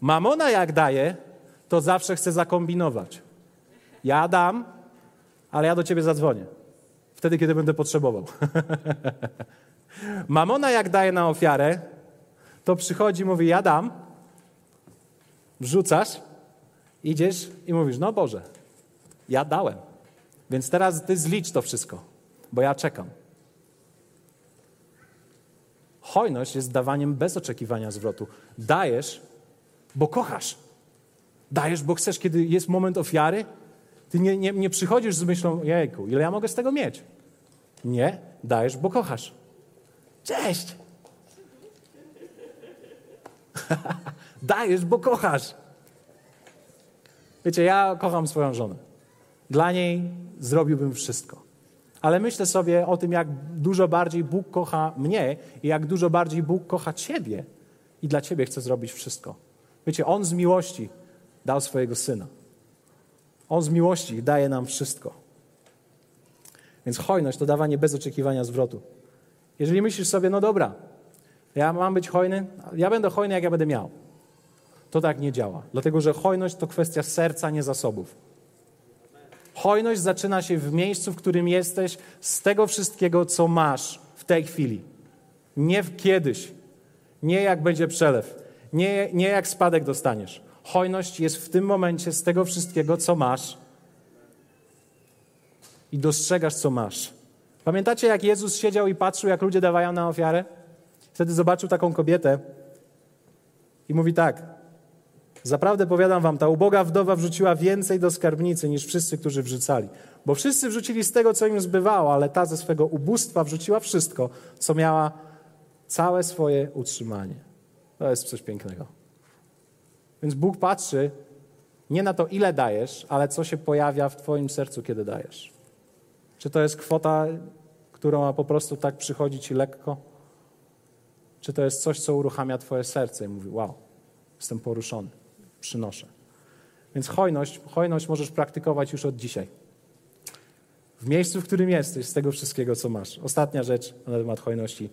S1: Mamona jak daje, to zawsze chce zakombinować. Ja dam, ale ja do ciebie zadzwonię. Wtedy, kiedy będę potrzebował. Mamona jak daje na ofiarę, to przychodzi mówi, ja dam, wrzucasz, idziesz i mówisz, no Boże, ja dałem. Więc teraz ty zlicz to wszystko, bo ja czekam. Hojność jest dawaniem bez oczekiwania zwrotu. Dajesz, bo kochasz. Dajesz, bo chcesz, kiedy jest moment ofiary. Ty nie, nie, nie przychodzisz z myślą, jejku, ile ja mogę z tego mieć? Nie, dajesz, bo kochasz. Cześć! dajesz, bo kochasz. Wiecie, ja kocham swoją żonę. Dla niej zrobiłbym wszystko ale myślę sobie o tym, jak dużo bardziej Bóg kocha mnie i jak dużo bardziej Bóg kocha Ciebie i dla Ciebie chce zrobić wszystko. Wiecie, On z miłości dał swojego Syna. On z miłości daje nam wszystko. Więc hojność to dawanie bez oczekiwania zwrotu. Jeżeli myślisz sobie, no dobra, ja mam być hojny, ja będę hojny, jak ja będę miał. To tak nie działa. Dlatego, że hojność to kwestia serca, nie zasobów. Hojność zaczyna się w miejscu, w którym jesteś, z tego wszystkiego, co masz w tej chwili. Nie w kiedyś, nie jak będzie przelew, nie, nie jak spadek dostaniesz. Hojność jest w tym momencie z tego wszystkiego, co masz i dostrzegasz, co masz. Pamiętacie, jak Jezus siedział i patrzył, jak ludzie dawają na ofiarę? Wtedy zobaczył taką kobietę i mówi tak: Zaprawdę powiadam wam, ta uboga wdowa wrzuciła więcej do skarbnicy niż wszyscy, którzy wrzucali. Bo wszyscy wrzucili z tego, co im zbywało, ale ta ze swego ubóstwa wrzuciła wszystko, co miała całe swoje utrzymanie. To jest coś pięknego. Więc Bóg patrzy nie na to, ile dajesz, ale co się pojawia w Twoim sercu, kiedy dajesz. Czy to jest kwota, którą ma po prostu tak przychodzić ci lekko? Czy to jest coś, co uruchamia Twoje serce i mówi: Wow, jestem poruszony przynoszę. Więc hojność, hojność możesz praktykować już od dzisiaj. W miejscu, w którym jesteś, z tego wszystkiego, co masz. Ostatnia rzecz na temat hojności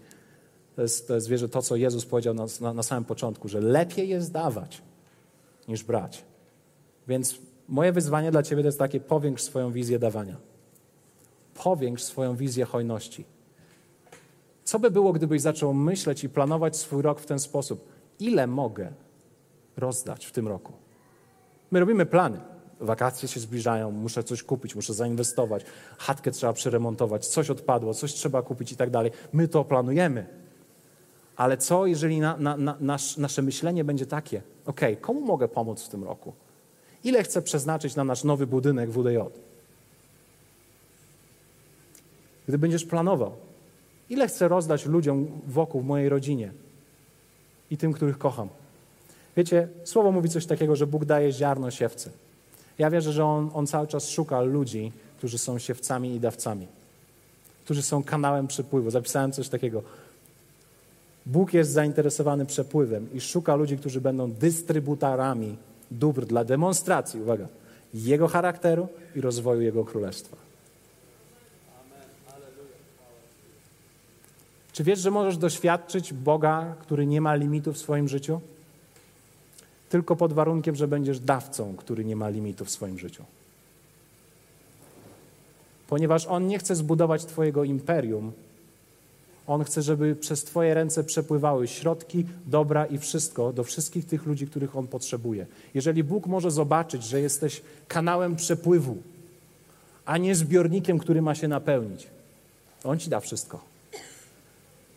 S1: to jest, to jest wierzę, to, co Jezus powiedział na, na, na samym początku, że lepiej jest dawać niż brać. Więc moje wyzwanie dla Ciebie to jest takie: powiększ swoją wizję dawania. Powiększ swoją wizję hojności. Co by było, gdybyś zaczął myśleć i planować swój rok w ten sposób? Ile mogę rozdać w tym roku? My robimy plany. Wakacje się zbliżają, muszę coś kupić, muszę zainwestować, chatkę trzeba przeremontować, coś odpadło, coś trzeba kupić i tak dalej. My to planujemy. Ale co, jeżeli na, na, na, nasz, nasze myślenie będzie takie? Ok, komu mogę pomóc w tym roku? Ile chcę przeznaczyć na nasz nowy budynek WDJ? Gdy będziesz planował, ile chcę rozdać ludziom wokół w mojej rodzinie i tym, których kocham? Wiecie, słowo mówi coś takiego, że Bóg daje ziarno siewcy. Ja wierzę, że on, on cały czas szuka ludzi, którzy są siewcami i dawcami, którzy są kanałem przepływu. Zapisałem coś takiego. Bóg jest zainteresowany przepływem i szuka ludzi, którzy będą dystrybutorami dóbr dla demonstracji, uwaga, Jego charakteru i rozwoju Jego królestwa. Czy wiesz, że możesz doświadczyć Boga, który nie ma limitu w swoim życiu? Tylko pod warunkiem, że będziesz dawcą, który nie ma limitu w swoim życiu. Ponieważ On nie chce zbudować Twojego imperium, on chce, żeby przez Twoje ręce przepływały środki, dobra i wszystko do wszystkich tych ludzi, których On potrzebuje. Jeżeli Bóg może zobaczyć, że jesteś kanałem przepływu, a nie zbiornikiem, który ma się napełnić, On Ci da wszystko.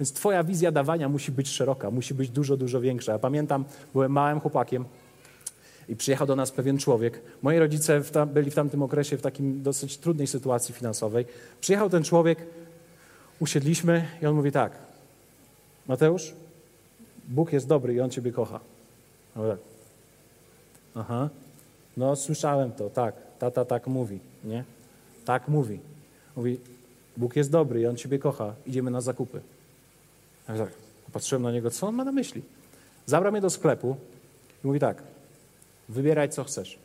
S1: Więc Twoja wizja dawania musi być szeroka, musi być dużo, dużo większa. Ja pamiętam, byłem małym chłopakiem i przyjechał do nas pewien człowiek. Moi rodzice w byli w tamtym okresie w takim dosyć trudnej sytuacji finansowej. Przyjechał ten człowiek, usiedliśmy i on mówi tak, Mateusz, Bóg jest dobry i On Ciebie kocha. Tak. Aha, no słyszałem to, tak, tata tak mówi, nie? Tak mówi. Mówi, Bóg jest dobry i On Ciebie kocha, idziemy na zakupy. Ja tak, patrzyłem na niego, co on ma na myśli? Zabrał mnie do sklepu i mówi tak, wybieraj co chcesz.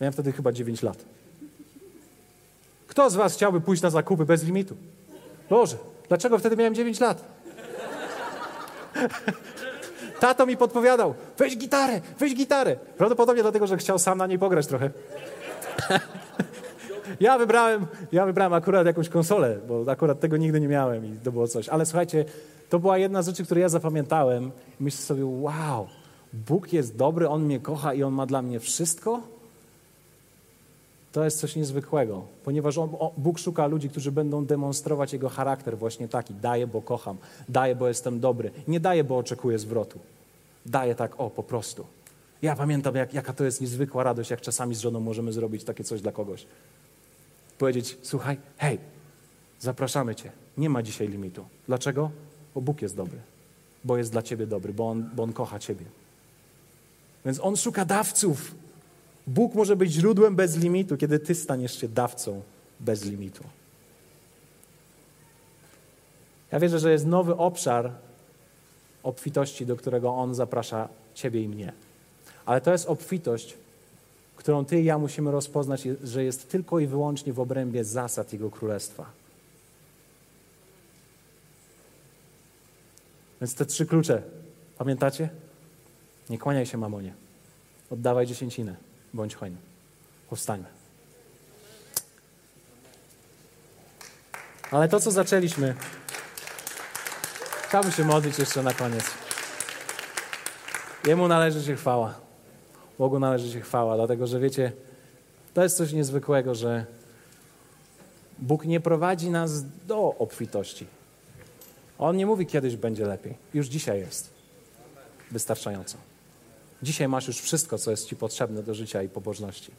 S1: Miałem wtedy chyba 9 lat. Kto z was chciałby pójść na zakupy bez limitu? Boże, dlaczego wtedy miałem 9 lat? Tato mi podpowiadał, weź gitarę, weź gitarę. Prawdopodobnie dlatego, że chciał sam na niej pograć trochę. ja wybrałem, ja wybrałem akurat jakąś konsolę, bo akurat tego nigdy nie miałem i to było coś. Ale słuchajcie, to była jedna z rzeczy, które ja zapamiętałem. Myślę sobie, wow, Bóg jest dobry, On mnie kocha i On ma dla mnie wszystko? To jest coś niezwykłego, ponieważ on, Bóg szuka ludzi, którzy będą demonstrować Jego charakter właśnie taki. Daję, bo kocham, daję, bo jestem dobry. Nie daję, bo oczekuję zwrotu. Daję tak, o, po prostu. Ja pamiętam, jak, jaka to jest niezwykła radość, jak czasami z żoną możemy zrobić takie coś dla kogoś. Powiedzieć, słuchaj, hej, zapraszamy Cię. Nie ma dzisiaj limitu. Dlaczego? Bo Bóg jest dobry. Bo jest dla Ciebie dobry, bo On, bo on kocha Ciebie. Więc On szuka dawców, Bóg może być źródłem bez limitu, kiedy ty staniesz się dawcą bez limitu. Ja wierzę, że jest nowy obszar obfitości, do którego On zaprasza ciebie i mnie. Ale to jest obfitość, którą ty i ja musimy rozpoznać, że jest tylko i wyłącznie w obrębie zasad Jego Królestwa. Więc te trzy klucze, pamiętacie? Nie kłaniaj się mamonie. Oddawaj dziesięcinę. Bądź hojny. Powstańmy. Ale to, co zaczęliśmy, chciałbym się modlić jeszcze na koniec. Jemu należy się chwała. Bogu należy się chwała, dlatego że wiecie, to jest coś niezwykłego, że Bóg nie prowadzi nas do obfitości. On nie mówi, kiedyś będzie lepiej. Już dzisiaj jest. Wystarczająco. Dzisiaj masz już wszystko, co jest Ci potrzebne do życia i pobożności.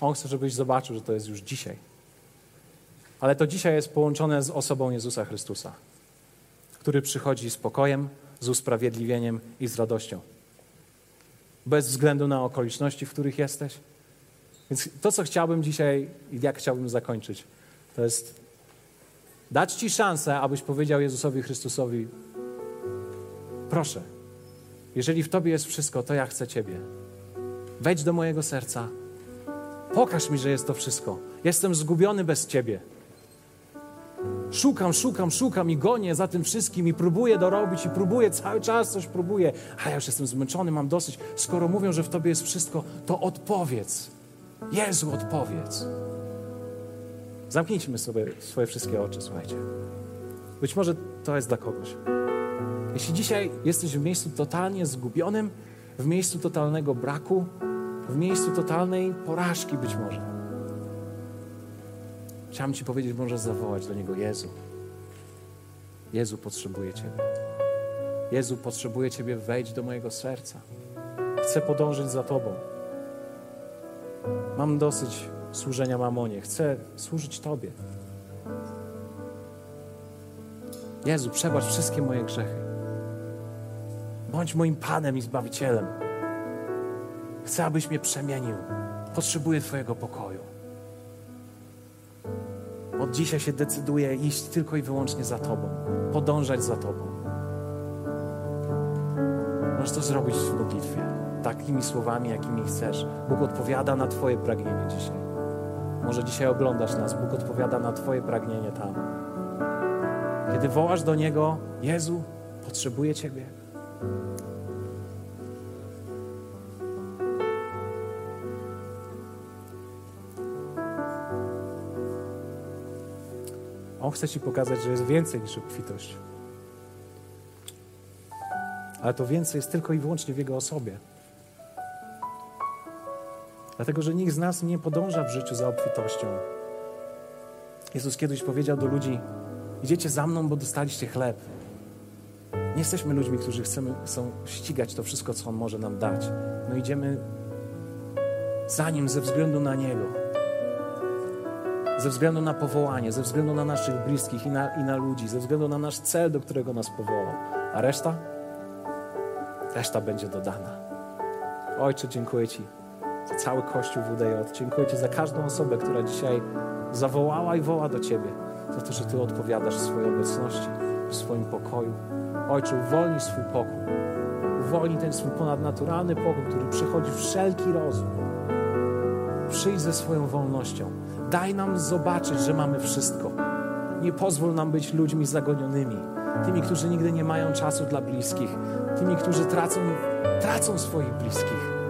S1: On chce, żebyś zobaczył, że to jest już dzisiaj. Ale to dzisiaj jest połączone z osobą Jezusa Chrystusa, który przychodzi z pokojem, z usprawiedliwieniem i z radością. Bez względu na okoliczności, w których jesteś. Więc to, co chciałbym dzisiaj i jak chciałbym zakończyć, to jest dać Ci szansę, abyś powiedział Jezusowi Chrystusowi: Proszę, jeżeli w Tobie jest wszystko, to ja chcę Ciebie. Wejdź do mojego serca. Pokaż mi, że jest to wszystko. Jestem zgubiony bez Ciebie. Szukam, szukam, szukam i gonię za tym wszystkim i próbuję dorobić i próbuję, cały czas coś próbuję, a ja już jestem zmęczony, mam dosyć. Skoro mówią, że w Tobie jest wszystko, to odpowiedz. Jezu, odpowiedz. Zamknijmy sobie swoje wszystkie oczy, słuchajcie. Być może to jest dla kogoś. Jeśli dzisiaj jesteś w miejscu totalnie zgubionym, w miejscu totalnego braku, w miejscu totalnej porażki być może, chciałem Ci powiedzieć, możesz zawołać do Niego Jezu. Jezu, potrzebuję Ciebie. Jezu, potrzebuję Ciebie, wejdź do mojego serca. Chcę podążyć za Tobą. Mam dosyć służenia mamonie. Chcę służyć Tobie. Jezu, przebacz wszystkie moje grzechy. Bądź moim Panem i Zbawicielem. Chcę, abyś mnie przemienił. Potrzebuję Twojego pokoju. Od dzisiaj się decyduję iść tylko i wyłącznie za Tobą, podążać za Tobą. Możesz to zrobić w modlitwie, takimi słowami, jakimi chcesz. Bóg odpowiada na Twoje pragnienie dzisiaj. Może dzisiaj oglądasz nas, Bóg odpowiada na Twoje pragnienie tam. Kiedy wołasz do Niego, Jezu, potrzebuję Ciebie. On chce Ci pokazać, że jest więcej niż obfitość. Ale to więcej jest tylko i wyłącznie w Jego osobie. Dlatego, że nikt z nas nie podąża w życiu za obfitością. Jezus kiedyś powiedział do ludzi: Idziecie za mną, bo dostaliście chleb. Nie jesteśmy ludźmi, którzy chcemy, chcą ścigać to wszystko, co On może nam dać. No idziemy za Nim ze względu na Niego. Ze względu na powołanie, ze względu na naszych bliskich i na, i na ludzi, ze względu na nasz cel, do którego nas powołał. A reszta? Reszta będzie dodana. Ojcze, dziękuję Ci za cały Kościół WDJ. Dziękuję Ci za każdą osobę, która dzisiaj zawołała i woła do Ciebie. Za to, że Ty odpowiadasz w swojej obecności, w swoim pokoju. Ojcze, uwolnij swój pokój. Uwolnij ten swój ponadnaturalny pokój, który przechodzi wszelki rozum. Przyjdź ze swoją wolnością. Daj nam zobaczyć, że mamy wszystko. Nie pozwól nam być ludźmi zagonionymi, tymi, którzy nigdy nie mają czasu dla bliskich, tymi, którzy tracą, tracą swoich bliskich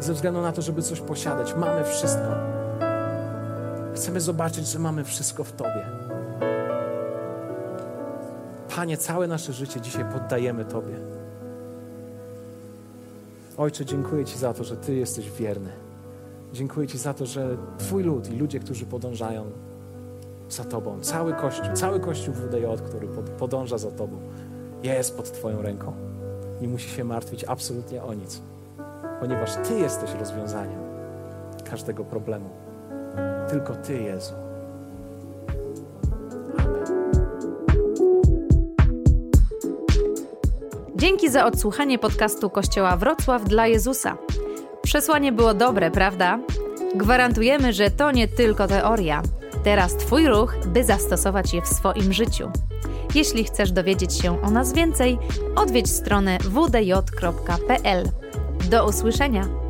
S1: ze względu na to, żeby coś posiadać. Mamy wszystko. Chcemy zobaczyć, że mamy wszystko w Tobie. Panie, całe nasze życie dzisiaj poddajemy Tobie. Ojcze, dziękuję Ci za to, że Ty jesteś wierny. Dziękuję Ci za to, że Twój lud i ludzie, którzy podążają za Tobą, cały Kościół, cały Kościół WDJ, który podąża za Tobą, jest pod Twoją ręką. Nie musi się martwić absolutnie o nic, ponieważ Ty jesteś rozwiązaniem każdego problemu. Tylko Ty, Jezu.
S2: Dzięki za odsłuchanie podcastu Kościoła Wrocław dla Jezusa. Przesłanie było dobre, prawda? Gwarantujemy, że to nie tylko teoria. Teraz Twój ruch, by zastosować je w swoim życiu. Jeśli chcesz dowiedzieć się o nas więcej, odwiedź stronę wdj.pl. Do usłyszenia!